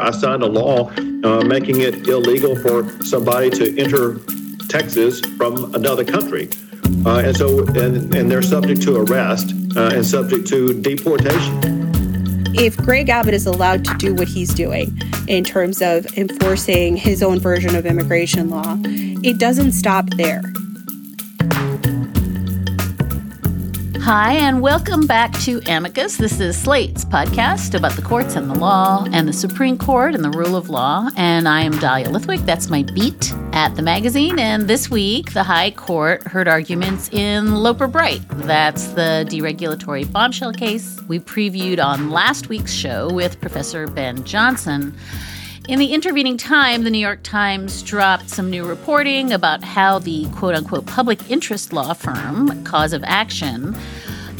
I signed a law uh, making it illegal for somebody to enter Texas from another country. Uh, and so, and, and they're subject to arrest uh, and subject to deportation. If Greg Abbott is allowed to do what he's doing in terms of enforcing his own version of immigration law, it doesn't stop there. Hi, and welcome back to Amicus. This is Slate's podcast about the courts and the law and the Supreme Court and the rule of law. And I am Dahlia Lithwick. That's my beat at the magazine. And this week, the High Court heard arguments in Loper Bright. That's the deregulatory bombshell case we previewed on last week's show with Professor Ben Johnson. In the intervening time, the New York Times dropped some new reporting about how the quote unquote public interest law firm, Cause of Action,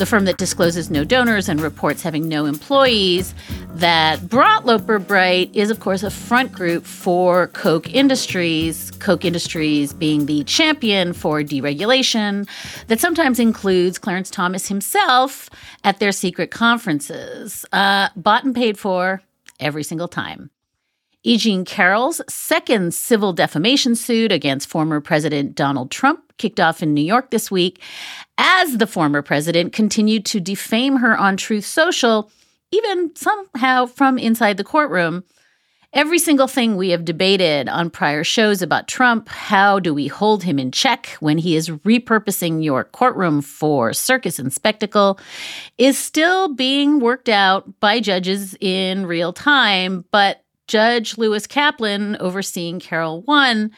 the firm that discloses no donors and reports having no employees, that brought Loper Bright is, of course, a front group for Koch Industries, Koch Industries being the champion for deregulation, that sometimes includes Clarence Thomas himself at their secret conferences, uh, bought and paid for every single time. E. Jean Carroll's second civil defamation suit against former President Donald Trump kicked off in New York this week as the former president continued to defame her on Truth Social, even somehow from inside the courtroom. Every single thing we have debated on prior shows about Trump, how do we hold him in check when he is repurposing your courtroom for circus and spectacle, is still being worked out by judges in real time. But Judge Lewis Kaplan, overseeing Carroll 1,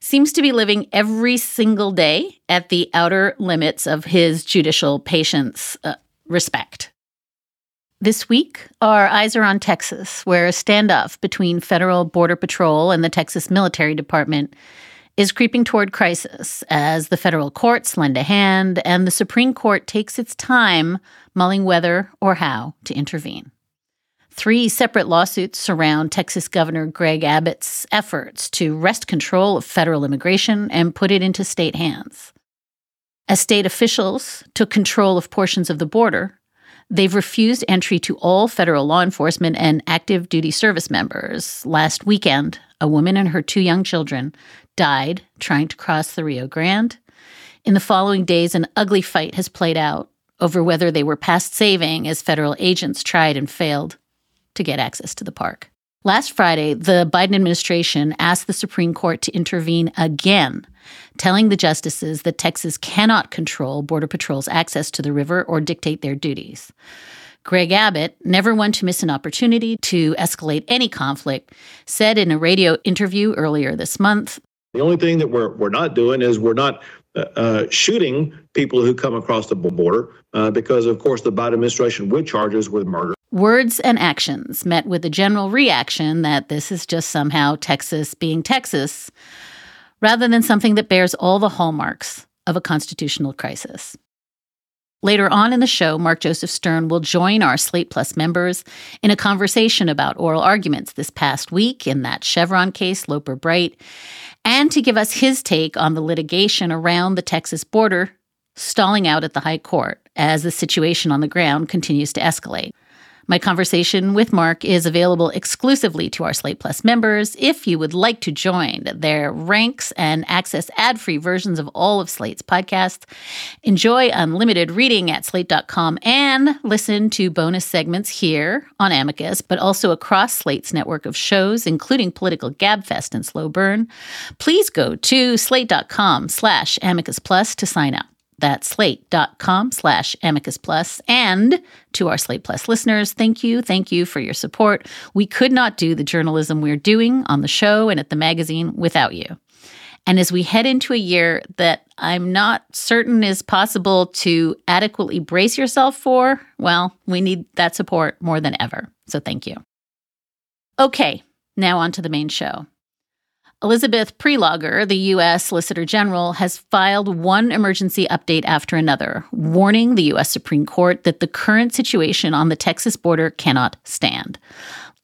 seems to be living every single day at the outer limits of his judicial patience uh, respect. This week, our eyes are on Texas, where a standoff between Federal Border Patrol and the Texas Military Department is creeping toward crisis as the federal courts lend a hand and the Supreme Court takes its time mulling whether or how to intervene. Three separate lawsuits surround Texas Governor Greg Abbott's efforts to wrest control of federal immigration and put it into state hands. As state officials took control of portions of the border, they've refused entry to all federal law enforcement and active duty service members. Last weekend, a woman and her two young children died trying to cross the Rio Grande. In the following days, an ugly fight has played out over whether they were past saving as federal agents tried and failed to get access to the park. Last Friday, the Biden administration asked the Supreme Court to intervene again, telling the justices that Texas cannot control Border Patrol's access to the river or dictate their duties. Greg Abbott, never one to miss an opportunity to escalate any conflict, said in a radio interview earlier this month The only thing that we're, we're not doing is we're not uh, uh shooting people who come across the border uh, because, of course, the Biden administration would charge us with murder. Words and actions met with a general reaction that this is just somehow Texas being Texas, rather than something that bears all the hallmarks of a constitutional crisis. Later on in the show, Mark Joseph Stern will join our Slate Plus members in a conversation about oral arguments this past week in that Chevron case, Loper Bright, and to give us his take on the litigation around the Texas border stalling out at the High Court as the situation on the ground continues to escalate. My conversation with Mark is available exclusively to our Slate Plus members. If you would like to join their ranks and access ad free versions of all of Slate's podcasts, enjoy unlimited reading at slate.com and listen to bonus segments here on Amicus, but also across Slate's network of shows, including Political Gabfest and Slow Burn. Please go to slate.com slash amicus plus to sign up. That's slate.com slash amicus plus. And to our Slate Plus listeners, thank you. Thank you for your support. We could not do the journalism we're doing on the show and at the magazine without you. And as we head into a year that I'm not certain is possible to adequately brace yourself for, well, we need that support more than ever. So thank you. Okay, now on to the main show. Elizabeth Prelogar, the U.S. Solicitor General, has filed one emergency update after another, warning the U.S. Supreme Court that the current situation on the Texas border cannot stand.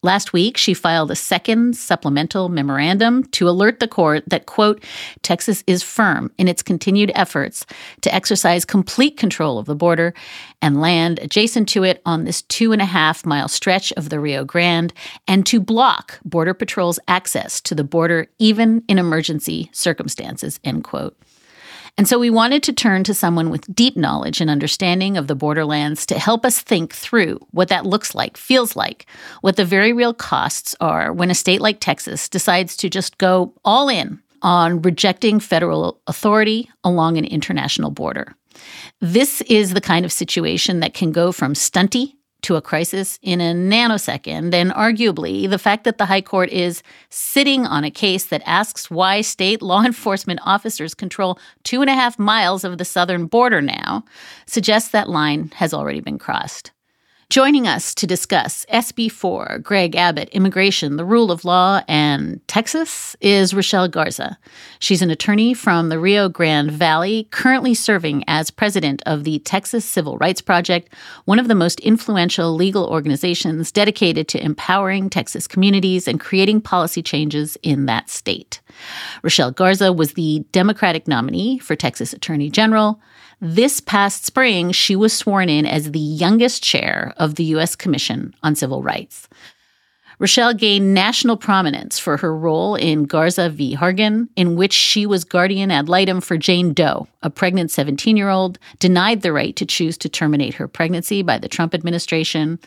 Last week, she filed a second supplemental memorandum to alert the court that, quote, Texas is firm in its continued efforts to exercise complete control of the border and land adjacent to it on this two and a half mile stretch of the Rio Grande and to block Border Patrol's access to the border even in emergency circumstances, end quote. And so we wanted to turn to someone with deep knowledge and understanding of the borderlands to help us think through what that looks like, feels like, what the very real costs are when a state like Texas decides to just go all in on rejecting federal authority along an international border. This is the kind of situation that can go from stunty to a crisis in a nanosecond. And arguably, the fact that the High Court is sitting on a case that asks why state law enforcement officers control two and a half miles of the southern border now suggests that line has already been crossed. Joining us to discuss SB4, Greg Abbott, immigration, the rule of law, and Texas is Rochelle Garza. She's an attorney from the Rio Grande Valley, currently serving as president of the Texas Civil Rights Project, one of the most influential legal organizations dedicated to empowering Texas communities and creating policy changes in that state. Rochelle Garza was the Democratic nominee for Texas Attorney General. This past spring, she was sworn in as the youngest chair of the U.S. Commission on Civil Rights. Rochelle gained national prominence for her role in Garza v. Hargan, in which she was guardian ad litem for Jane Doe, a pregnant 17 year old denied the right to choose to terminate her pregnancy by the Trump administration.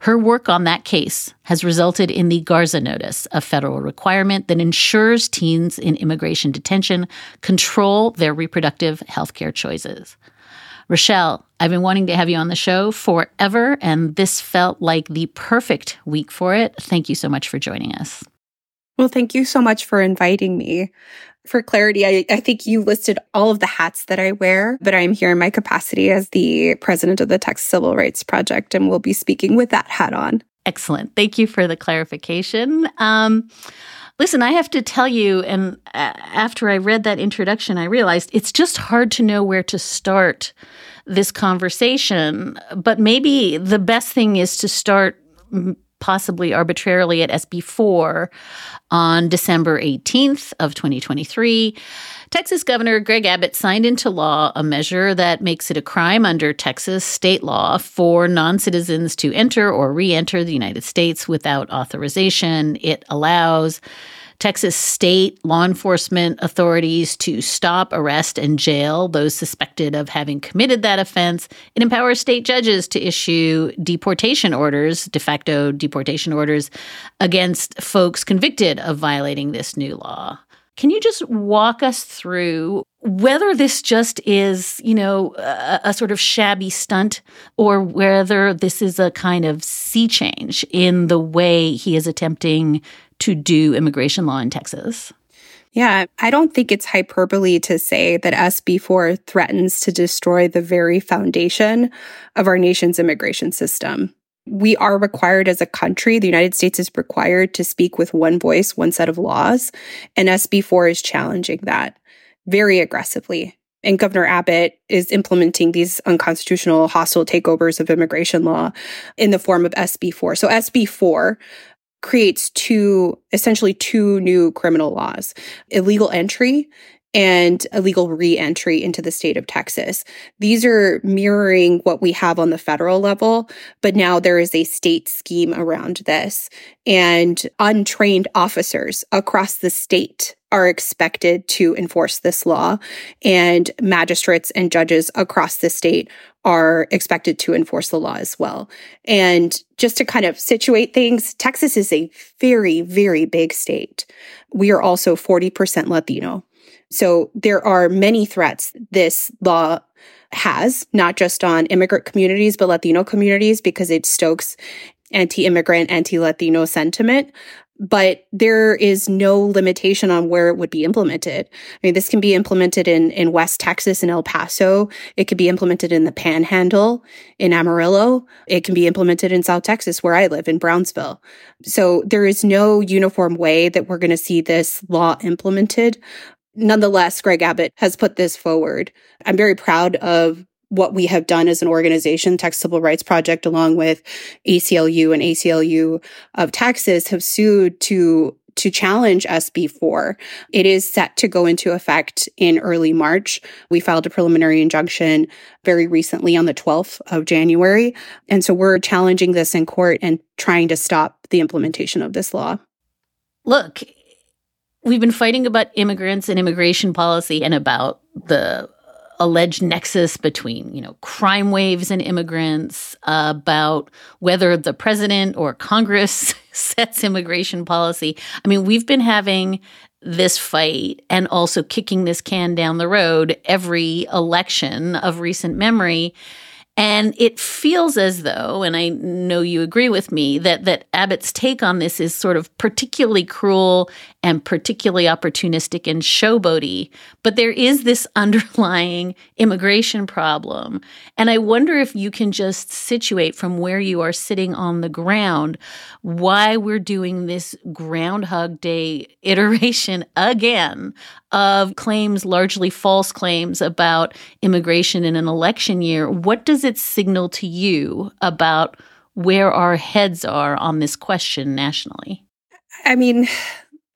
Her work on that case has resulted in the Garza Notice, a federal requirement that ensures teens in immigration detention control their reproductive health care choices. Rochelle, I've been wanting to have you on the show forever, and this felt like the perfect week for it. Thank you so much for joining us. Well, thank you so much for inviting me for clarity, I, I, think you listed all of the hats that I wear, but I'm here in my capacity as the president of the Texas Civil Rights Project, and we'll be speaking with that hat on. Excellent. Thank you for the clarification. Um, listen, I have to tell you, and after I read that introduction, I realized it's just hard to know where to start this conversation. But maybe the best thing is to start possibly arbitrarily at SB4 on December 18th of 2023. Texas Governor Greg Abbott signed into law a measure that makes it a crime under Texas state law for non-citizens to enter or re-enter the United States without authorization. It allows Texas state law enforcement authorities to stop, arrest, and jail those suspected of having committed that offense. It empowers state judges to issue deportation orders, de facto deportation orders, against folks convicted of violating this new law. Can you just walk us through whether this just is, you know, a, a, sort of shabby stunt or whether this is a kind of sea change in the way he is attempting to do immigration law in Texas? Yeah, I don't think it's hyperbole to say that SB4 threatens to destroy the very foundation of our nation's immigration system. We are required as a country, the United States is required to speak with one voice, one set of laws, and SB4 is challenging that very aggressively. And Governor Abbott is implementing these unconstitutional hostile takeovers of immigration law in the form of SB4. So SB4 creates two, essentially two new criminal laws illegal entry and illegal re-entry into the state of Texas. These are mirroring what we have on the federal level, but now there is a state scheme around this and untrained officers across the state are expected to enforce this law and magistrates and judges across the state are expected to enforce the law as well. And just to kind of situate things, Texas is a very, very big state. We are also 40% Latino. So there are many threats this law has, not just on immigrant communities, but Latino communities, because it stokes anti immigrant, anti Latino sentiment. But there is no limitation on where it would be implemented. I mean, this can be implemented in, in West Texas and El Paso. It could be implemented in the Panhandle in Amarillo. It can be implemented in South Texas, where I live in Brownsville. So there is no uniform way that we're going to see this law implemented. Nonetheless, Greg Abbott has put this forward. I'm very proud of what we have done as an organization, Texas Civil Rights Project, along with ACLU and ACLU of Texas, have sued to to challenge SB4. It is set to go into effect in early March. We filed a preliminary injunction very recently on the 12th of January. And so we're challenging this in court and trying to stop the implementation of this law. Look, we've been fighting about immigrants and immigration policy and about the alleged nexus between, you know, crime waves and immigrants, uh, about whether the president or Congress sets immigration policy. I mean, we've been having this fight and also kicking this can down the road every election of recent memory. And it feels as though, and I know you agree with me, that that Abbott's take on this is sort of particularly cruel and particularly opportunistic and showboaty. But there is this underlying immigration problem. And I wonder if you can just situate from where you are sitting on the ground why we're doing this Groundhog Day iteration again of claims, largely false claims about immigration in an election year. What does it signal to you about where our heads are on this question nationally? I mean,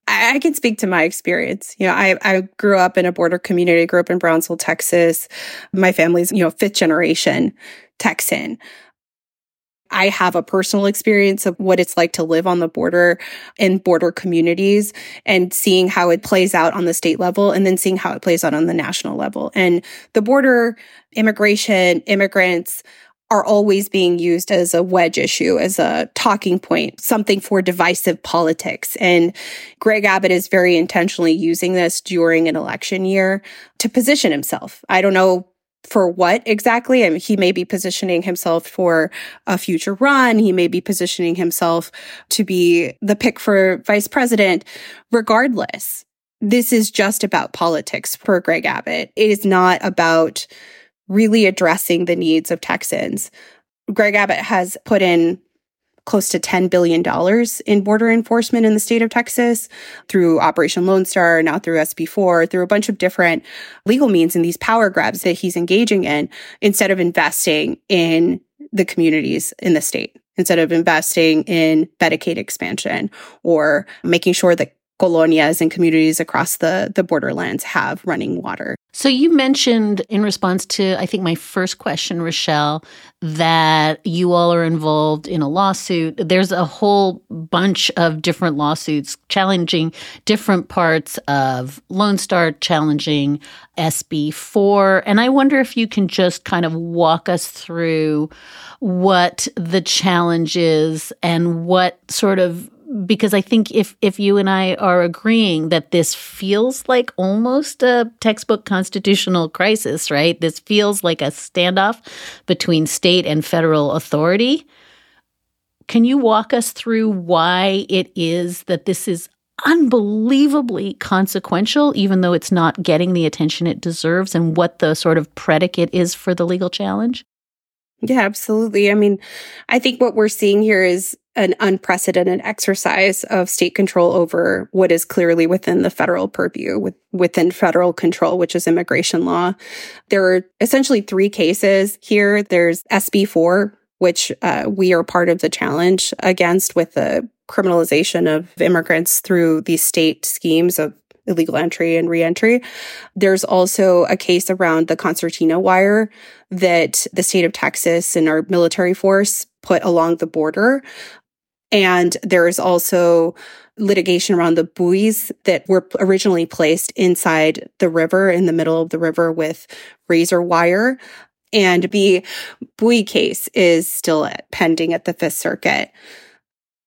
I, can speak to my experience. You know, I, I grew up in a border community, I grew up in Brownsville, Texas. My family's, you know, fifth generation Texan. I have a personal experience of what it's like to live on the border in border communities and seeing how it plays out on the state level and then seeing how it plays out on the national level. And the border immigration, immigrants, are always being used as a wedge issue, as a talking point, something for divisive politics. And Greg Abbott is very intentionally using this during an election year to position himself. I don't know for what exactly. I mean, he may be positioning himself for a future run. He may be positioning himself to be the pick for vice president. Regardless, this is just about politics for Greg Abbott. It is not about really addressing the needs of Texans. Greg Abbott has put in close to $10 billion in border enforcement in the state of Texas through Operation Lone Star, now through SB4, through a bunch of different legal means and these power grabs that he's engaging in instead of investing in the communities in the state, instead of investing in Medicaid expansion or making sure that colonias and communities across the, the borderlands have running water. So you mentioned in response to, I think, my first question, Rochelle, that you all are involved in a lawsuit. There's a whole bunch of different lawsuits challenging different parts of Lone Star, challenging SB4. And I wonder if you can just kind of walk us through what the challenge is and what sort of because I think if if you and I are agreeing that this feels like almost a textbook constitutional crisis, right? This feels like a standoff between state and federal authority. Can you walk us through why it is that this is unbelievably consequential, even though it's not getting the attention it deserves, and what the sort of predicate is for the legal challenge? Yeah, absolutely. I mean, I think what we're seeing here is an unprecedented exercise of state control over what is clearly within the federal purview, with, within federal control, which is immigration law. There are essentially three cases here. There's SB4, which uh, we are part of the challenge against with the criminalization of immigrants through these state schemes of illegal entry and reentry. There's also a case around the concertina wire that the state of Texas and our military force put along the border. And there is also litigation around the buoys that were originally placed inside the river in the middle of the river with razor wire. And the buoy case is still pending at the Fifth Circuit.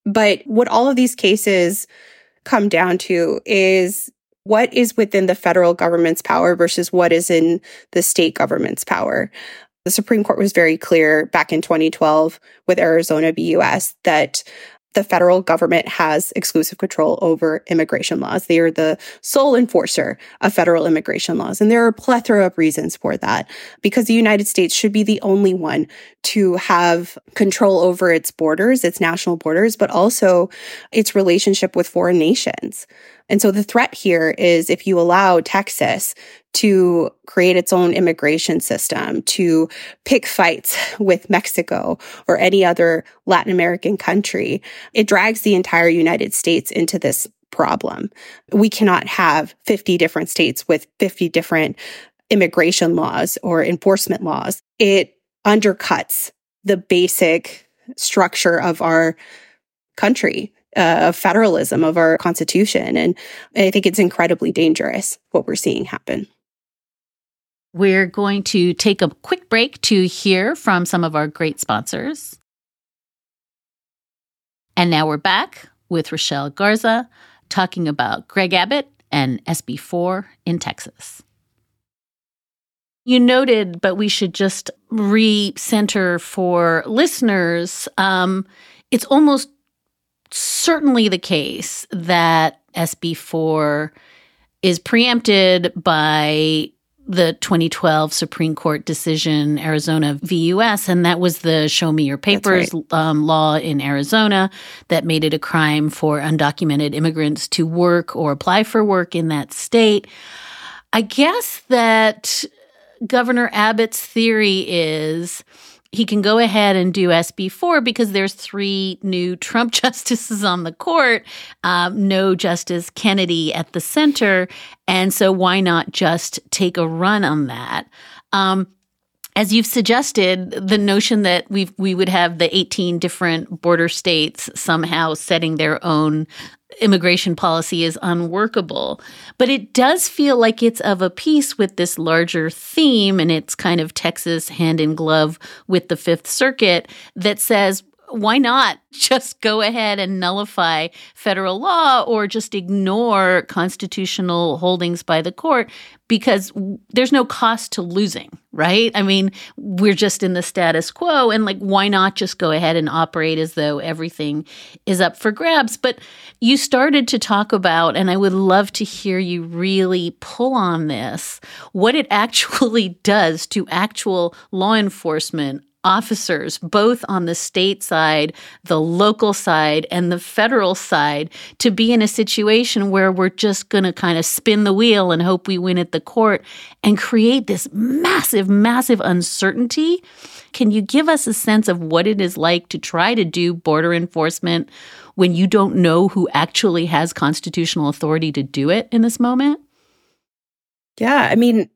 But what all of these cases come down to is what is within the federal government's power versus what is in the state government's power. The Supreme Court was very clear back in 2012 with Arizona v. US that the federal government has exclusive control over immigration laws. They are the sole enforcer of federal immigration laws. And there are a plethora of reasons for that because the United States should be the only one to have control over its borders, its national borders, but also its relationship with foreign nations. And so the threat here is if you allow Texas to create its own immigration system, to pick fights with Mexico or any other Latin American country, it drags the entire United States into this problem. We cannot have 50 different states with 50 different immigration laws or enforcement laws. It undercuts the basic structure of our country uh, of federalism of our constitution. And I think it's incredibly dangerous what we're seeing happen. We're going to take a quick break to hear from some of our great sponsors. And now we're back with Rochelle Garza talking about Greg Abbott and SB4 in Texas. You noted, but we should just recenter for listeners. Um, it's almost certainly the case that SB4 is preempted by the 2012 Supreme Court decision, Arizona v. US, and that was the Show Me Your Papers right. um, law in Arizona that made it a crime for undocumented immigrants to work or apply for work in that state. I guess that Governor Abbott's theory is he can go ahead and do SB4 because there's three new Trump justices on the court, um, no Justice Kennedy at the center. And so why not just take a run on that? Um, as you've suggested, the notion that we we would have the 18 different border states somehow setting their own immigration policy is unworkable. But it does feel like it's of a piece with this larger theme, and it's kind of Texas hand in glove with the Fifth Circuit that says, why not just go ahead and nullify federal law or just ignore constitutional holdings by the court because there's no cost to losing, right? I mean, we're just in the status quo and like why not just go ahead and operate as though everything is up for grabs? But you started to talk about and I would love to hear you really pull on this, what it actually does to actual law enforcement officers, both on the state side, the local side, and the federal side, to be in a situation where we're just going to kind of spin the wheel and hope we win at the court and create this massive, massive uncertainty. Can you give us a sense of what it is like to try to do border enforcement when you don't know who actually has constitutional authority to do it in this moment? Yeah, I mean,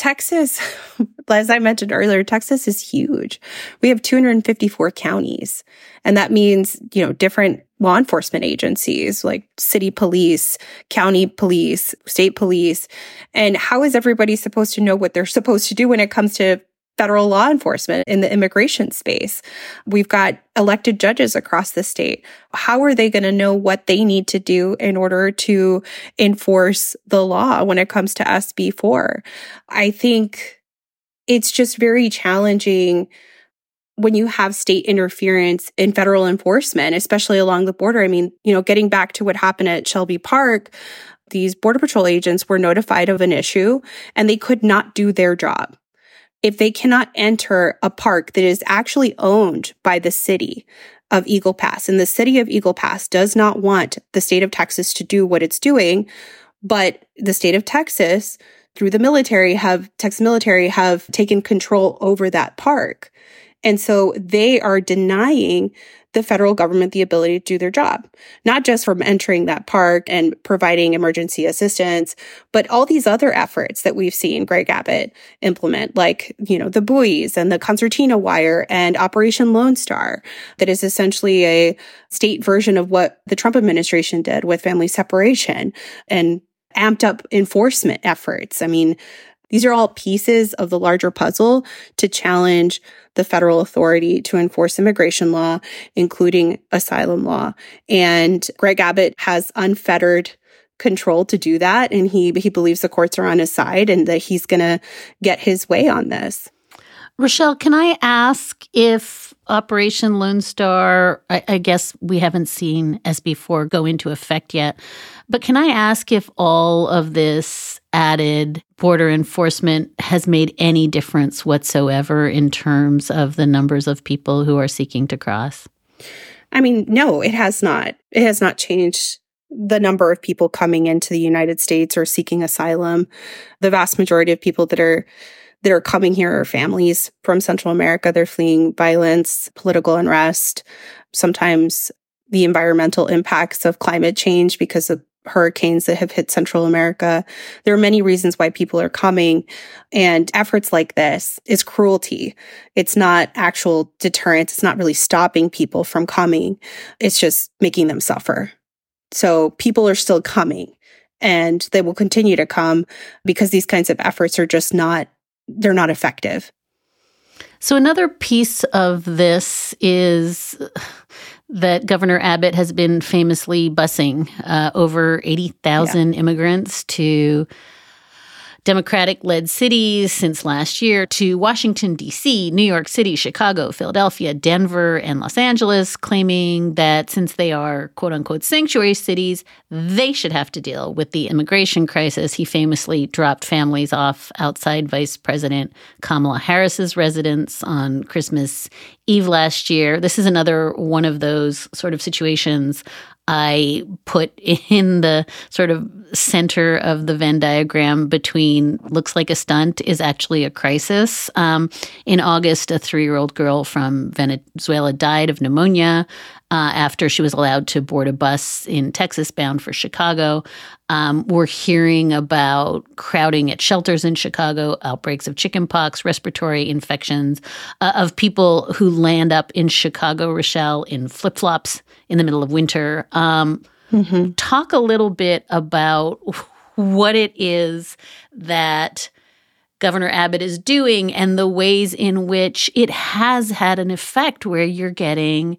Texas, as I mentioned earlier, Texas is huge. We have 254 counties. And that means, you know, different law enforcement agencies like city police, county police, state police. And how is everybody supposed to know what they're supposed to do when it comes to federal law enforcement in the immigration space. We've got elected judges across the state. How are they going to know what they need to do in order to enforce the law when it comes to SB4? I think it's just very challenging when you have state interference in federal enforcement, especially along the border. I mean, you know, getting back to what happened at Shelby Park, these Border Patrol agents were notified of an issue and they could not do their job if they cannot enter a park that is actually owned by the city of Eagle Pass, and the city of Eagle Pass does not want the state of Texas to do what it's doing, but the state of Texas, through the military, have Texas military have taken control over that park. And so they are denying the federal government the ability to do their job, not just from entering that park and providing emergency assistance, but all these other efforts that we've seen Greg Abbott implement, like, you know, the buoys and the concertina wire and Operation Lone Star, that is essentially a state version of what the Trump administration did with family separation and amped up enforcement efforts. I mean, these are all pieces of the larger puzzle to challenge the federal authority to enforce immigration law, including asylum law. And Greg Abbott has unfettered control to do that. And he, he believes the courts are on his side and that he's going to get his way on this. Rochelle, can I ask if Operation Lone Star, I, I, guess we haven't seen SB4 go into effect yet, but can I ask if all of this added border enforcement has made any difference whatsoever in terms of the numbers of people who are seeking to cross? I mean, no, it has not. It has not changed the number of people coming into the United States or seeking asylum. The vast majority of people that are that are coming here are families from Central America. They're fleeing violence, political unrest, sometimes the environmental impacts of climate change because of hurricanes that have hit Central America. There are many reasons why people are coming and efforts like this is cruelty. It's not actual deterrence. It's not really stopping people from coming. It's just making them suffer. So people are still coming and they will continue to come because these kinds of efforts are just not they're not effective. So, another piece of this is that Governor Abbott has been famously busing uh, over 80,000 yeah. immigrants to Democratic led cities since last year to Washington, D.C., New York City, Chicago, Philadelphia, Denver, and Los Angeles, claiming that since they are quote unquote sanctuary cities, they should have to deal with the immigration crisis. He famously dropped families off outside Vice President Kamala Harris's residence on Christmas Eve last year. This is another one of those sort of situations I put in the sort of center of the Venn diagram between looks like a stunt is actually a crisis. Um, in August, a three year old girl from Venezuela died of pneumonia. Uh, after she was allowed to board a bus in Texas bound for Chicago. Um, we're hearing about crowding at shelters in Chicago, outbreaks of chickenpox, respiratory infections, uh, of people who land up in Chicago, Rochelle, in flip flops in the middle of winter. Um, mm-hmm. Talk a little bit about what it is that Governor Abbott is doing and the ways in which it has had an effect where you're getting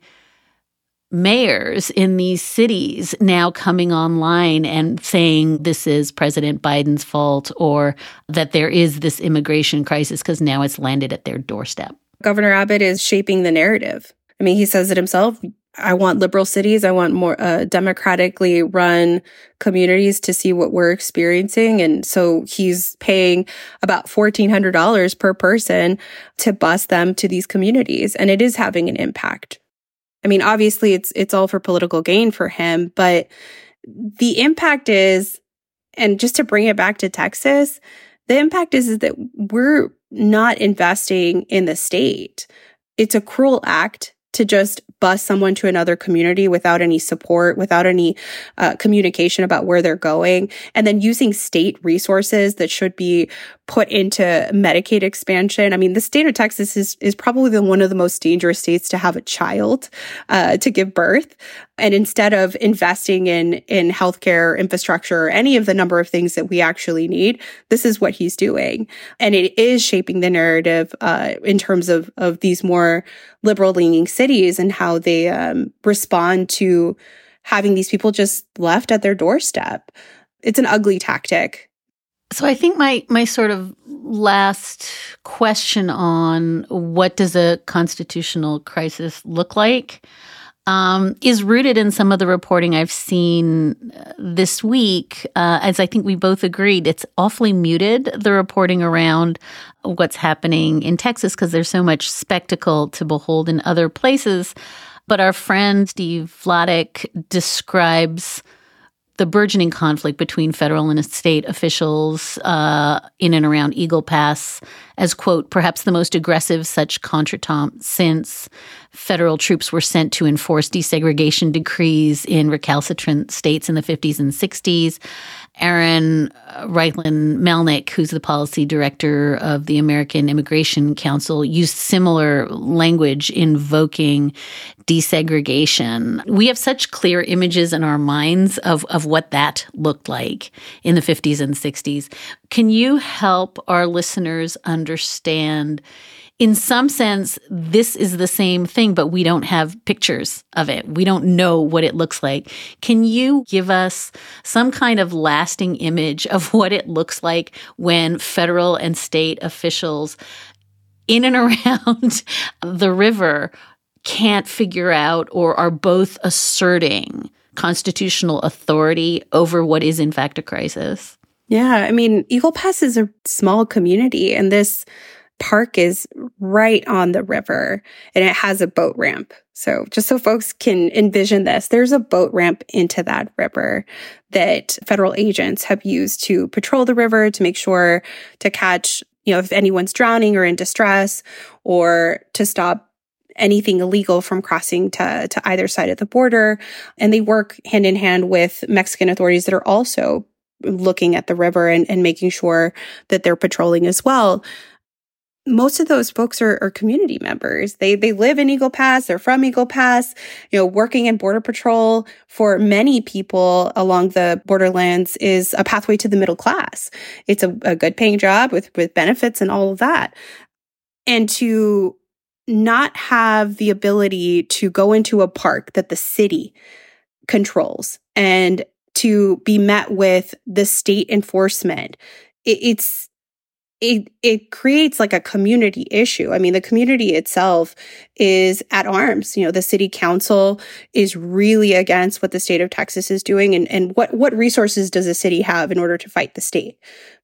mayors in these cities now coming online and saying this is President Biden's fault or that there is this immigration crisis because now it's landed at their doorstep. Governor Abbott is shaping the narrative. I mean, he says it himself. I want liberal cities. I want more uh, democratically run communities to see what we're experiencing. And so he's paying about $1,400 per person to bus them to these communities. And it is having an impact. I mean, obviously it's, it's all for political gain for him, but the impact is, and just to bring it back to Texas, the impact is, is that we're not investing in the state. It's a cruel act to just bus someone to another community without any support, without any uh, communication about where they're going, and then using state resources that should be put into Medicaid expansion. I mean, the state of Texas is is probably the, one of the most dangerous states to have a child uh, to give birth, and instead of investing in in healthcare infrastructure or any of the number of things that we actually need, this is what he's doing, and it is shaping the narrative uh, in terms of of these more liberal leaning cities and how they um, respond to having these people just left at their doorstep. It's an ugly tactic. So I think my my sort of last question on what does a constitutional crisis look like um, is rooted in some of the reporting I've seen uh, this week. Uh, as I think we both agreed, it's awfully muted the reporting around what's happening in Texas because there's so much spectacle to behold in other places. But our friend Steve Vladeck describes the burgeoning conflict between federal and state officials uh, in and around Eagle Pass as, quote, perhaps the most aggressive such contretemps since federal troops were sent to enforce desegregation decrees in recalcitrant states in the 50s and 60s. Aaron uh, Reichlin Melnick, who's the policy director of the American Immigration Council, used similar language invoking desegregation. We have such clear images in our minds of, of what that looked like in the 50s and 60s. Can you help our listeners understand? In some sense, this is the same thing, but we don't have pictures of it. We don't know what it looks like. Can you give us some kind of lasting image of what it looks like when federal and state officials in and around the river can't figure out or are both asserting constitutional authority over what is in fact a crisis. Yeah, I mean, Eagle Pass is a small community and this park is right on the river and it has a boat ramp. So just so folks can envision this, there's a boat ramp into that river that federal agents have used to patrol the river to make sure to catch, you know, if anyone's drowning or in distress or to stop anything illegal from crossing to, to either side of the border. And they work hand in hand with Mexican authorities that are also looking at the river and, and making sure that they're patrolling as well. Most of those folks are, are, community members. They they live in Eagle Pass. They're from Eagle Pass. You know, working in border patrol for many people along the borderlands is a pathway to the middle class. It's a, a good paying job with with benefits and all of that. And to not have the ability to go into a park that the city controls and to be met with the state enforcement. It, it's it it creates like a community issue. I mean, the community itself is at arms. You know, the city council is really against what the state of Texas is doing and, and what what resources does the city have in order to fight the state?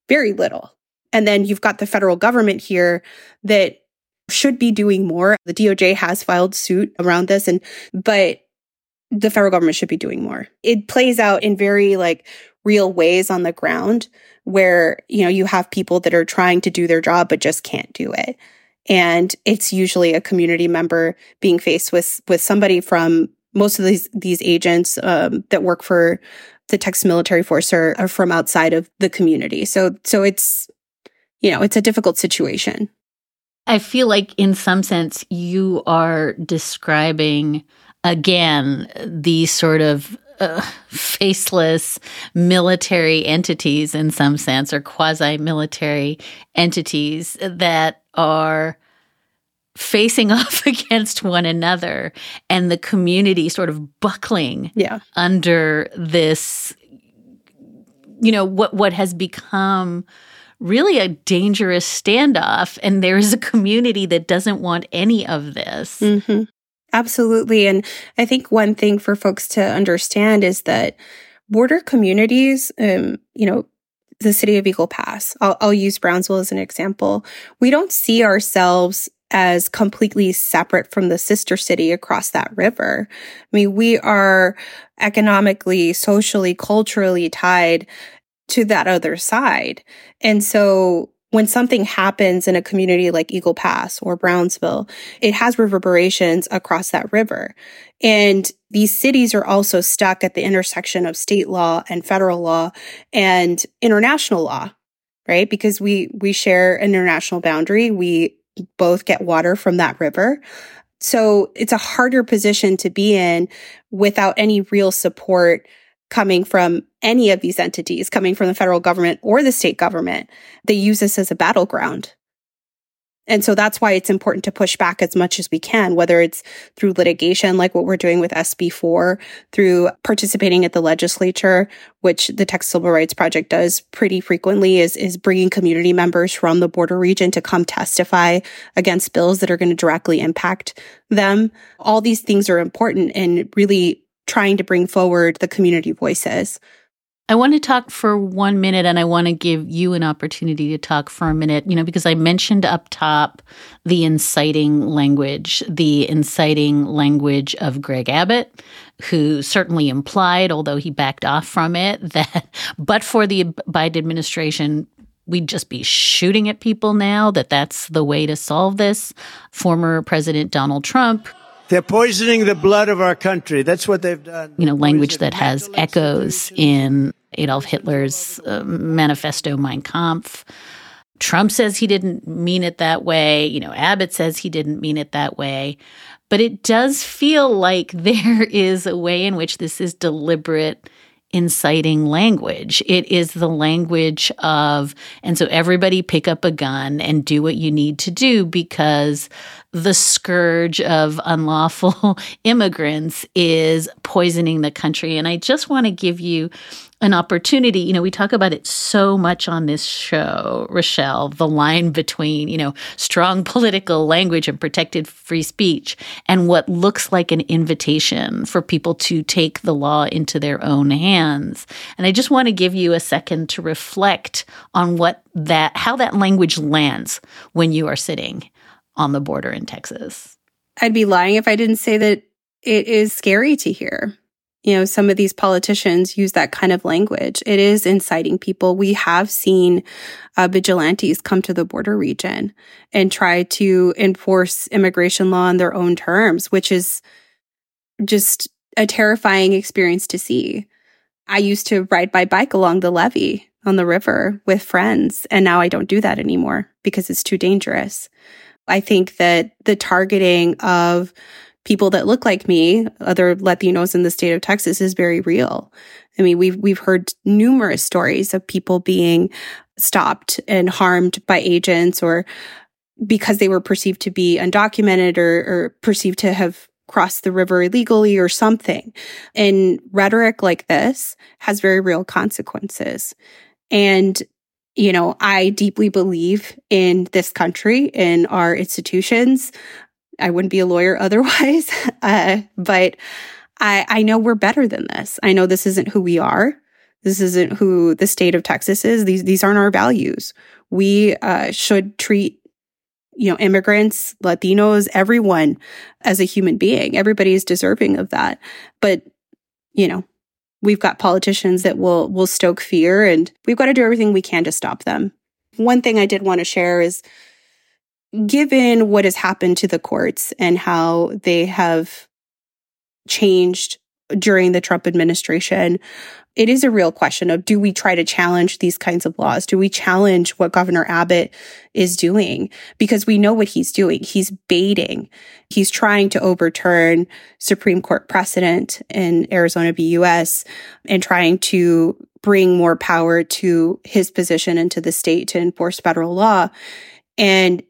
Very little. And then you've got the federal government here that should be doing more. The DOJ has filed suit around this and but the federal government should be doing more. It plays out in very like real ways on the ground where, you know, you have people that are trying to do their job but just can't do it. And it's usually a community member being faced with with somebody from most of these these agents um, that work for the Texas military force are, are from outside of the community. So so it's you know, it's a difficult situation. I feel like, in some sense, you are describing again these sort of uh, faceless military entities, in some sense, or quasi military entities that are facing off against one another and the community sort of buckling yeah. under this you know what what has become really a dangerous standoff. And there's a community that doesn't want any of this. Mm-hmm. Absolutely. And I think one thing for folks to understand is that border communities, um, you know, the city of Eagle Pass, I'll, I'll use Brownsville as an example. We don't see ourselves as completely separate from the sister city across that river. I mean, we are economically, socially, culturally tied to that other side. And so when something happens in a community like Eagle Pass or Brownsville, it has reverberations across that river. And these cities are also stuck at the intersection of state law and federal law and international law, right? Because we, we share an international boundary. We both get water from that river. So it's a harder position to be in without any real support coming from any of these entities, coming from the federal government or the state government. They use this as a battleground. And so that's why it's important to push back as much as we can, whether it's through litigation, like what we're doing with SB4, through participating at the legislature, which the Texas Civil Rights Project does pretty frequently, is, is bringing community members from the border region to come testify against bills that are going to directly impact them. All these things are important and really trying to bring forward the community voices. I want to talk for one minute and I want to give you an opportunity to talk for a minute, you know, because I mentioned up top the inciting language, the inciting language of Greg Abbott, who certainly implied, although he backed off from it, that but for the Biden administration, we'd just be shooting at people now, that that's the way to solve this. Former President Donald Trump they're poisoning the blood of our country. That's what they've done. You know, language that has echoes in Adolf Hitler's uh, manifesto Mein Kampf. Trump says he didn't mean it that way. You know, Abbott says he didn't mean it that way. But it does feel like there is a way in which this is deliberate inciting language. It is the language of, and so everybody pick up a gun and do what you need to do because the scourge of unlawful immigrants is poisoning the country. And I just want to give you an opportunity. You know, we talk about it so much on this show, Rochelle, the line between, you know, strong political language and protected free speech and what looks like an invitation for people to take the law into their own hands. And I just want to give you a second to reflect on what that, how that language lands when you are sitting on the border in Texas. I'd be lying if I didn't say that it is scary to hear you know, some of these politicians use that kind of language. It is inciting people. We have seen uh, vigilantes come to the border region and try to enforce immigration law on their own terms, which is just a terrifying experience to see. I used to ride my bike along the levee on the river with friends, and now I don't do that anymore because it's too dangerous. I think that the targeting of people that look like me, other Latinos in the state of Texas is very real. I mean, we've, we've heard numerous stories of people being stopped and harmed by agents or because they were perceived to be undocumented or, or perceived to have crossed the river illegally or something. And rhetoric like this has very real consequences. And you know, I deeply believe in this country, in our institutions. I wouldn't be a lawyer otherwise. Uh, but I, I know we're better than this. I know this isn't who we are. This isn't who the state of Texas is. These, these aren't our values. We uh, should treat, you know, immigrants, Latinos, everyone as a human being. Everybody is deserving of that. But, you know, we've got politicians that will, will stoke fear and we've got to do everything we can to stop them. One thing I did want to share is given what has happened to the courts and how they have changed during the Trump administration, it is a real question of do we try to challenge these kinds of laws? Do we challenge what Governor Abbott is doing? Because we know what he's doing. He's baiting. He's trying to overturn Supreme Court precedent in Arizona v. US and trying to bring more power to his position and to the state to enforce federal law. And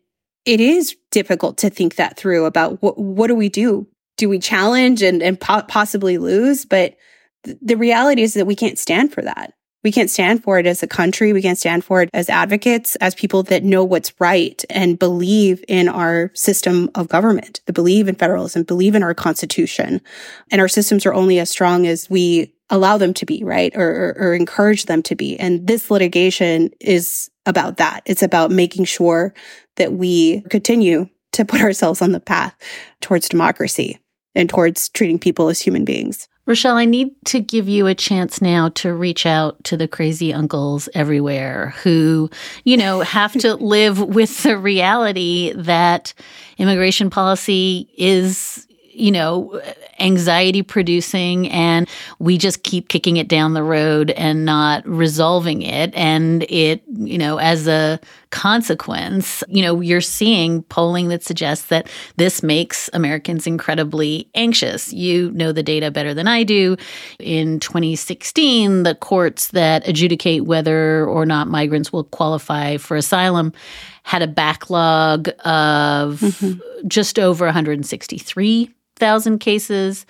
it is difficult to think that through about what, what do we do? Do we challenge and, and po- possibly lose? But th- the reality is that we can't stand for that. We can't stand for it as a country. We can't stand for it as advocates, as people that know what's right and believe in our system of government, that believe in federalism, believe in our constitution. And our systems are only as strong as we allow them to be, right? Or, or, or encourage them to be. And this litigation is about that. It's about making sure that we continue to put ourselves on the path towards democracy and towards treating people as human beings. Rochelle, I need to give you a chance now to reach out to the crazy uncles everywhere who, you know, have to live with the reality that immigration policy is you know, anxiety producing and we just keep kicking it down the road and not resolving it. And it, you know, as a consequence, you know, you're seeing polling that suggests that this makes Americans incredibly anxious. You know the data better than I do. In 2016, the courts that adjudicate whether or not migrants will qualify for asylum had a backlog of mm-hmm. just over 163 thousand cases.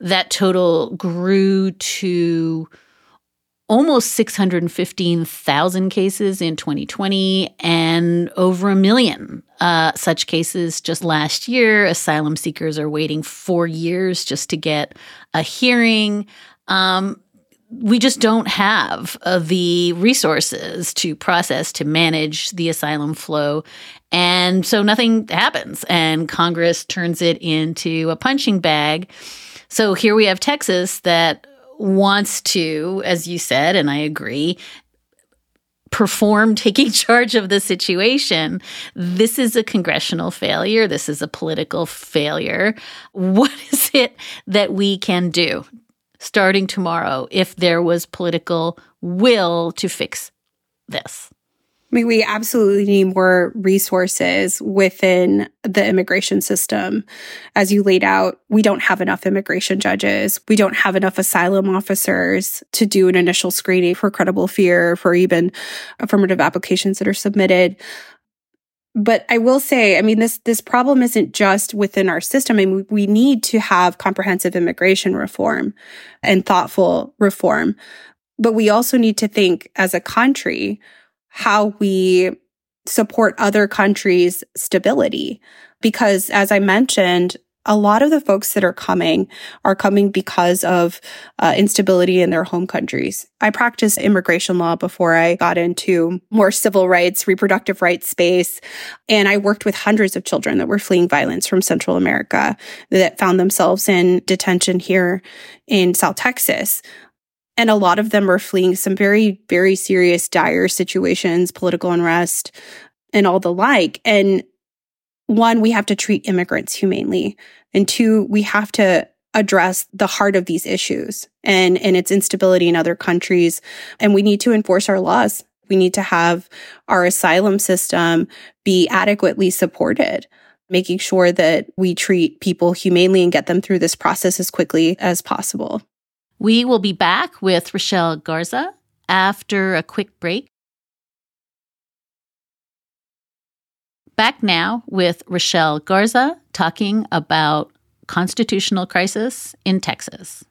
That total grew to almost 615,000 cases in 2020 and over a million uh, such cases just last year. Asylum seekers are waiting four years just to get a hearing. Um, we just don't have uh, the resources to process, to manage the asylum flow. And so nothing happens, and Congress turns it into a punching bag. So here we have Texas that wants to, as you said, and I agree, perform taking charge of the situation. This is a congressional failure. This is a political failure. What is it that we can do starting tomorrow if there was political will to fix this? I mean, we absolutely need more resources within the immigration system. As you laid out, we don't have enough immigration judges. We don't have enough asylum officers to do an initial screening for credible fear, for even affirmative applications that are submitted. But I will say, I mean, this, this problem isn't just within our system. I mean, we need to have comprehensive immigration reform and thoughtful reform. But we also need to think as a country how we support other countries' stability. Because as I mentioned, a lot of the folks that are coming are coming because of uh, instability in their home countries. I practiced immigration law before I got into more civil rights, reproductive rights space. And I worked with hundreds of children that were fleeing violence from Central America that found themselves in detention here in South Texas. And a lot of them are fleeing some very, very serious, dire situations, political unrest, and all the like. And one, we have to treat immigrants humanely. And two, we have to address the heart of these issues and, and its instability in other countries. And we need to enforce our laws. We need to have our asylum system be adequately supported, making sure that we treat people humanely and get them through this process as quickly as possible. We will be back with Rochelle Garza after a quick break. Back now with Rochelle Garza talking about constitutional crisis in Texas.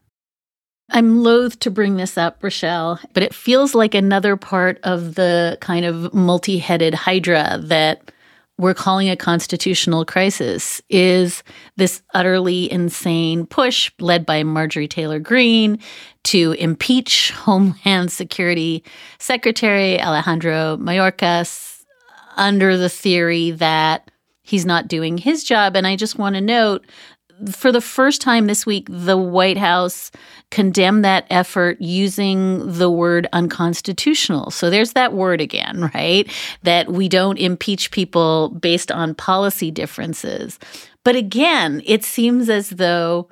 I'm loath to bring this up, Rochelle, but it feels like another part of the kind of multi headed hydra that we're calling a constitutional crisis is this utterly insane push led by Marjorie Taylor Greene to impeach Homeland Security Secretary Alejandro Mayorkas under the theory that he's not doing his job. And I just want to note for the first time this week, the White House condemned that effort using the word unconstitutional. So there's that word again, right? That we don't impeach people based on policy differences. But again, it seems as though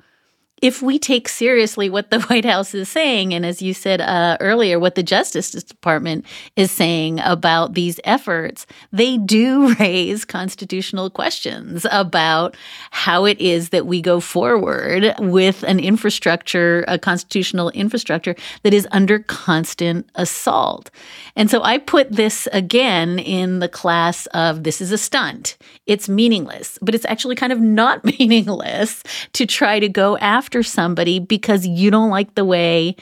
if we take seriously what the White House is saying, and as you said uh, earlier, what the Justice Department is saying about these efforts, they do raise constitutional questions about how it is that we go forward with an infrastructure, a constitutional infrastructure that is under constant assault. And so I put this again in the class of this is a stunt. It's meaningless, but it's actually kind of not meaningless to try to go after after somebody because you don't like the way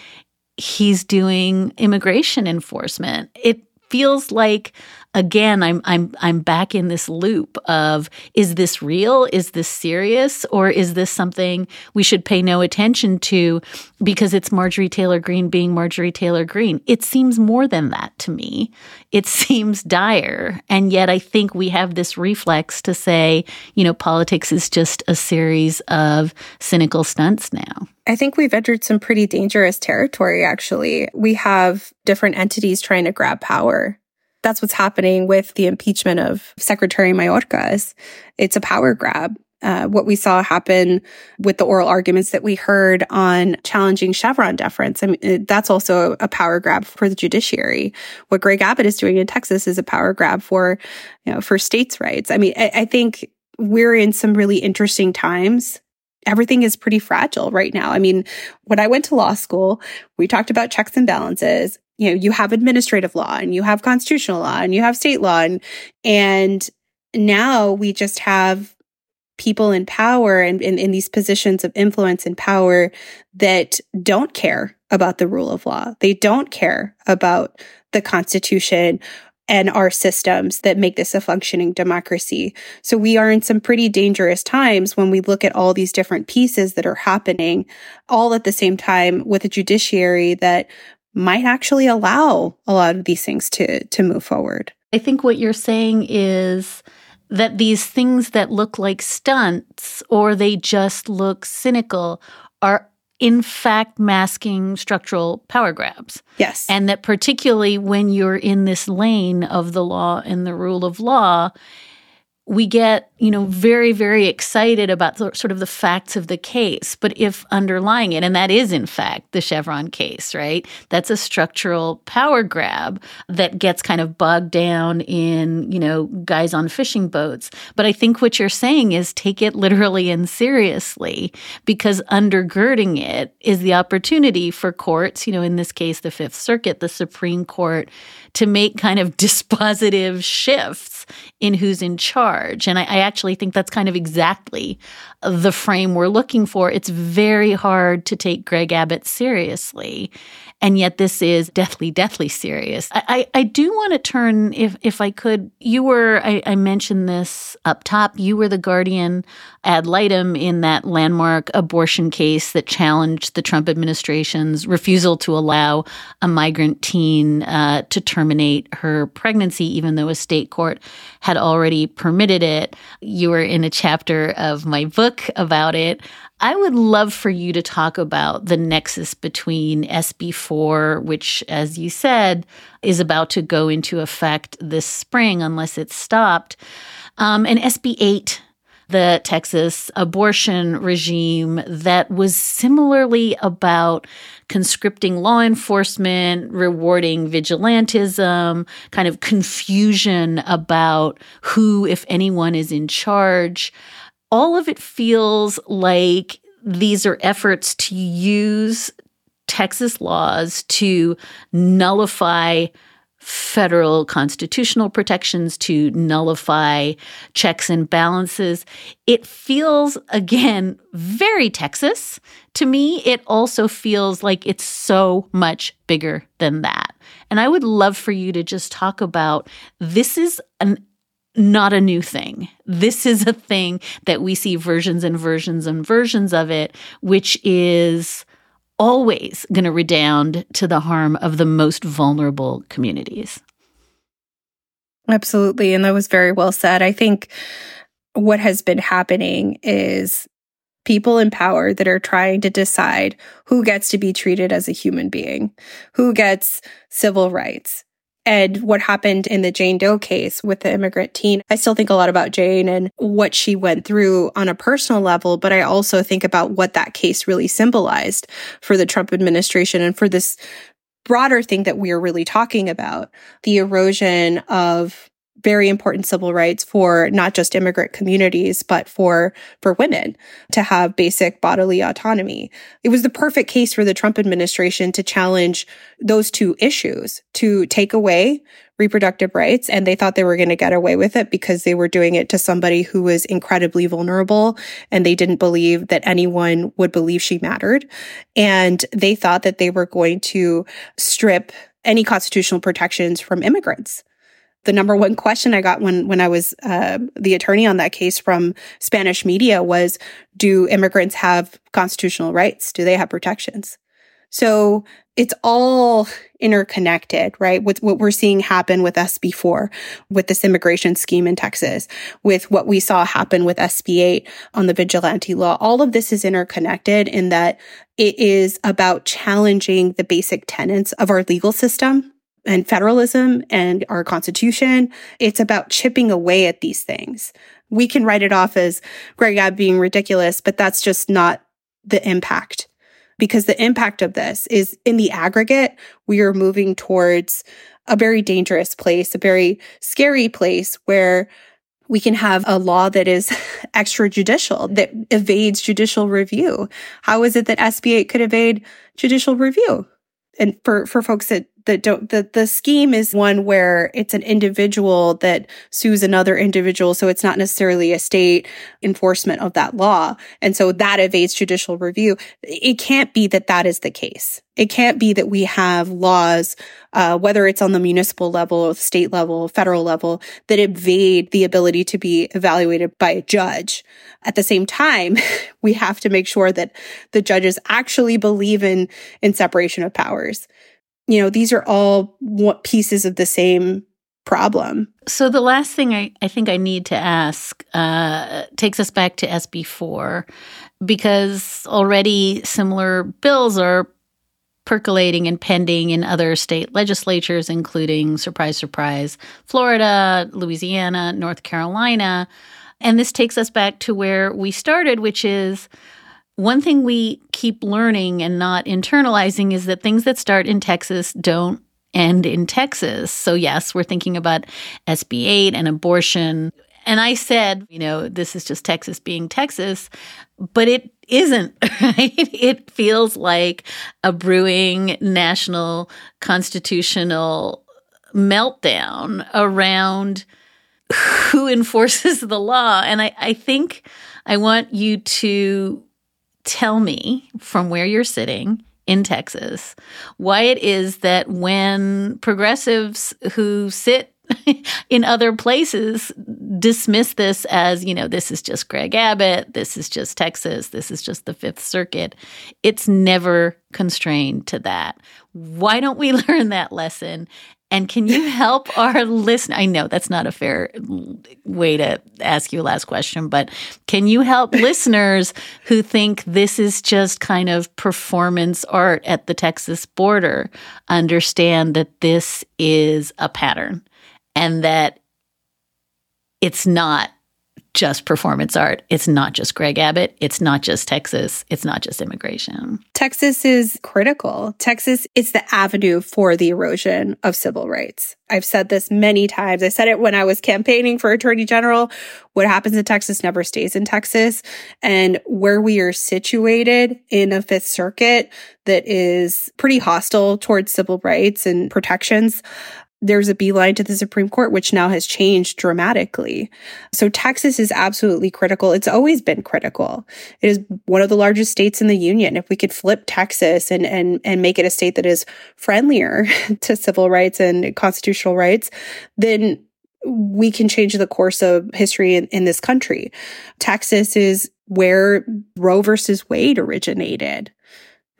he's doing immigration enforcement. It feels like again I'm I'm I'm back in this loop of is this real? Is this serious? Or is this something we should pay no attention to because it's Marjorie Taylor Greene being Marjorie Taylor Greene? It seems more than that to me. It seems dire. And yet I think we have this reflex to say, you know, politics is just a series of cynical stunts now. I think we've entered some pretty dangerous territory, actually. We have different entities trying to grab power. That's what's happening with the impeachment of Secretary Mayorkas. It's a power grab. Uh, what we saw happen with the oral arguments that we heard on challenging Chevron deference. I mean, that's also a power grab for the judiciary. What Greg Abbott is doing in Texas is a power grab for, you know, for states' rights. I mean, I, I think we're in some really interesting times everything is pretty fragile right now. I mean, when I went to law school, we talked about checks and balances. You know, you have administrative law and you have constitutional law and you have state law and, and now we just have people in power and in, these positions of influence and power that don't care about the rule of law. They don't care about the constitution and our systems that make this a functioning democracy. So we are in some pretty dangerous times when we look at all these different pieces that are happening all at the same time with a judiciary that might actually allow a lot of these things to to move forward. I think what you're saying is that these things that look like stunts or they just look cynical are in fact masking structural power grabs. Yes. And that particularly when you're in this lane of the law and the rule of law, we get, you know, very, very excited about the, sort of the facts of the case. But if underlying it, and that is in fact the Chevron case, right? That's a structural power grab that gets kind of bogged down in, you know, guys on fishing boats. But I think what you're saying is take it literally and seriously because undergirding it is the opportunity for courts, you know, in this case, the Fifth Circuit, the Supreme Court, to make kind of dispositive shifts in who's in charge. And I, I, actually think that's kind of exactly the frame we're looking for. It's very hard to take Greg Abbott seriously. And yet this is deathly, deathly serious. I, I, I do want to turn, if if I could, you were, I, I mentioned this up top, you were the guardian ad litem in that landmark abortion case that challenged the Trump administration's refusal to allow a migrant teen uh, to terminate her pregnancy, even though a state court had already permitted it. You were in a chapter of my book about it. I would love for you to talk about the nexus between SB4, which, as you said, is about to go into effect this spring unless it's stopped, um, and SB8, the Texas abortion regime that was similarly about conscripting law enforcement, rewarding vigilantism, kind of confusion about who, if anyone, is in charge all of it feels like these are efforts to use Texas laws to nullify federal constitutional protections, to nullify checks and balances. It feels, again, very Texas. To me, it also feels like it's so much bigger than that. And I would love for you to just talk about this is an not a new thing. This is a thing that we see versions and versions and versions of it, which is always going to redound to the harm of the most vulnerable communities. Absolutely. And that was very well said. I think what has been happening is people in power that are trying to decide who gets to be treated as a human being, who gets civil rights, and what happened in the Jane Doe case with the immigrant teen. I still think a lot about Jane and what she went through on a personal level, but I also think about what that case really symbolized for the Trump administration and for this broader thing that we are really talking about the erosion of very important civil rights for not just immigrant communities, but for, for women to have basic bodily autonomy. It was the perfect case for the Trump administration to challenge those two issues, to take away reproductive rights. And they thought they were going to get away with it because they were doing it to somebody who was incredibly vulnerable and they didn't believe that anyone would believe she mattered. And they thought that they were going to strip any constitutional protections from immigrants the number one question I got when when I was uh, the attorney on that case from Spanish media was, "Do immigrants have constitutional rights? Do they have protections?" So it's all interconnected, right? With what we're seeing happen with SB4, with this immigration scheme in Texas, with what we saw happen with SB8 on the vigilante law. All of this is interconnected in that it is about challenging the basic tenets of our legal system and federalism and our constitution. It's about chipping away at these things. We can write it off as Greg Abbott being ridiculous, but that's just not the impact. Because the impact of this is in the aggregate, we are moving towards a very dangerous place, a very scary place where we can have a law that is extrajudicial, that evades judicial review. How is it that SB8 could evade judicial review? And for, for folks that that don't the the scheme is one where it's an individual that sues another individual so it's not necessarily a state enforcement of that law. And so that evades judicial review. It can't be that that is the case. It can't be that we have laws uh, whether it's on the municipal level state level federal level that evade the ability to be evaluated by a judge. At the same time we have to make sure that the judges actually believe in in separation of powers you know, these are all what pieces of the same problem. So the last thing I, I think I need to ask uh, takes us back to SB4 because already similar bills are percolating and pending in other state legislatures, including, surprise, surprise, Florida, Louisiana, North Carolina. And this takes us back to where we started, which is one thing we keep learning and not internalizing is that things that start in Texas don't end in Texas. So, yes, we're thinking about SB 8 and abortion. And I said, you know, this is just Texas being Texas, but it isn't, right? It feels like a brewing national constitutional meltdown around who enforces the law. And I, I think I want you to tell me from where you're sitting in Texas why it is that when progressives who sit in other places dismiss this as, you know, this is just Greg Abbott, this is just Texas, this is just the Fifth Circuit. It's never constrained to that. Why don't we learn that lesson? And can you help our listener? I know that's not a fair way to ask you a last question, but can you help listeners who think this is just kind of performance art at the Texas border understand that this is a pattern? and that it's not just performance art. It's not just Greg Abbott. It's not just Texas. It's not just immigration. Texas is critical. Texas is the avenue for the erosion of civil rights. I've said this many times. I said it when I was campaigning for attorney general. What happens in Texas never stays in Texas. And where we are situated in a fifth circuit that is pretty hostile towards civil rights and protections, there's a beeline to the Supreme Court, which now has changed dramatically. So Texas is absolutely critical. It's always been critical. It is one of the largest states in the union. If we could flip Texas and, and, and make it a state that is friendlier to civil rights and constitutional rights, then we can change the course of history in, in this country. Texas is where Roe versus Wade originated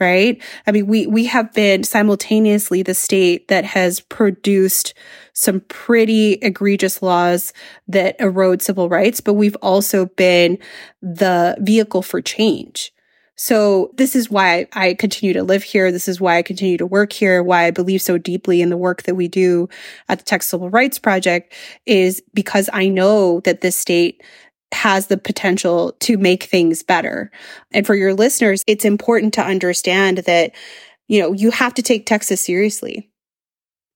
right? I mean, we, we have been simultaneously the state that has produced some pretty egregious laws that erode civil rights, but we've also been the vehicle for change. So this is why I continue to live here. This is why I continue to work here. Why I believe so deeply in the work that we do at the Texas Civil Rights Project is because I know that this state has the potential to make things better. And for your listeners, it's important to understand that, you know, you have to take Texas seriously.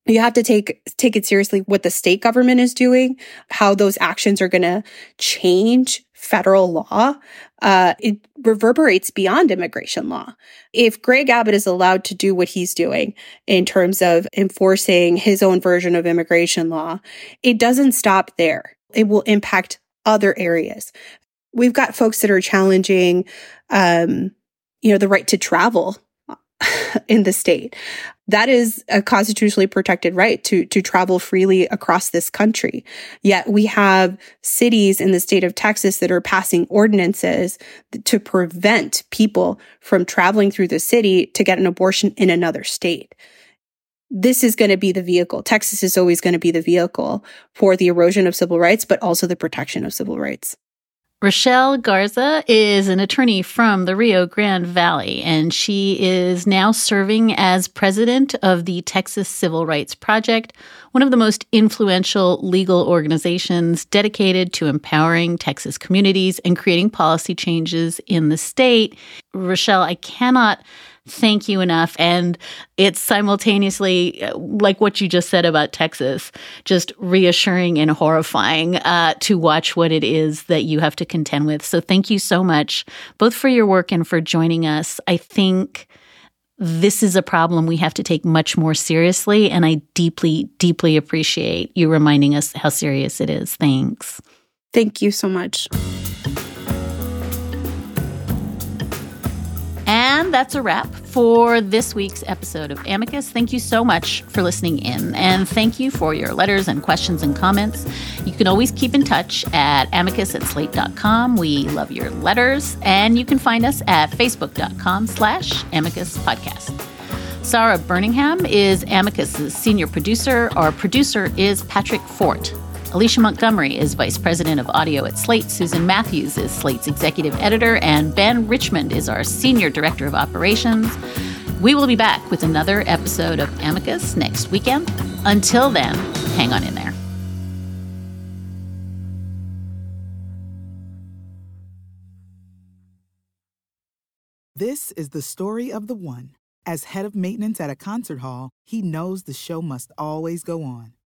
You have to take, take it seriously what the state government is doing, how those actions are going to change federal law. Uh, it reverberates beyond immigration law. If Greg Abbott is allowed to do what he's doing in terms of enforcing his own version of immigration law, it doesn't stop there. It will impact other areas. We've got folks that are challenging, um, you know, the right to travel in the state. That is a constitutionally protected right to, to travel freely across this country. Yet we have cities in the state of Texas that are passing ordinances to prevent people from traveling through the city to get an abortion in another state this is going to be the vehicle. Texas is always going to be the vehicle for the erosion of civil rights, but also the protection of civil rights. Rochelle Garza is an attorney from the Rio Grande Valley, and she is now serving as president of the Texas Civil Rights Project, one of the most influential legal organizations dedicated to empowering Texas communities and creating policy changes in the state. Rochelle, I cannot thank you enough. And it's simultaneously, uh, like what you just said about Texas, just reassuring and horrifying uh, to watch what it is that you have to contend with. So thank you so much, both for your work and for joining us. I think this is a problem we have to take much more seriously. And I deeply, deeply appreciate you reminding us how serious it is. Thanks. Thank you so much. And that's a wrap for this week's episode of Amicus. Thank you so much for listening in. And thank you for your letters and questions and comments. You can always keep in touch at amicus at slate.com. We love your letters. And you can find us at facebook.com slash amicus podcast. Sarah Burningham is Amicus's senior producer. Our producer is Patrick Fort. Alicia Montgomery is Vice President of Audio at Slate. Susan Matthews is Slate's Executive Editor. And Ben Richmond is our Senior Director of Operations. We will be back with another episode of Amicus next weekend. Until then, hang on in there. This is the story of the one. As head of maintenance at a concert hall, he knows the show must always go on.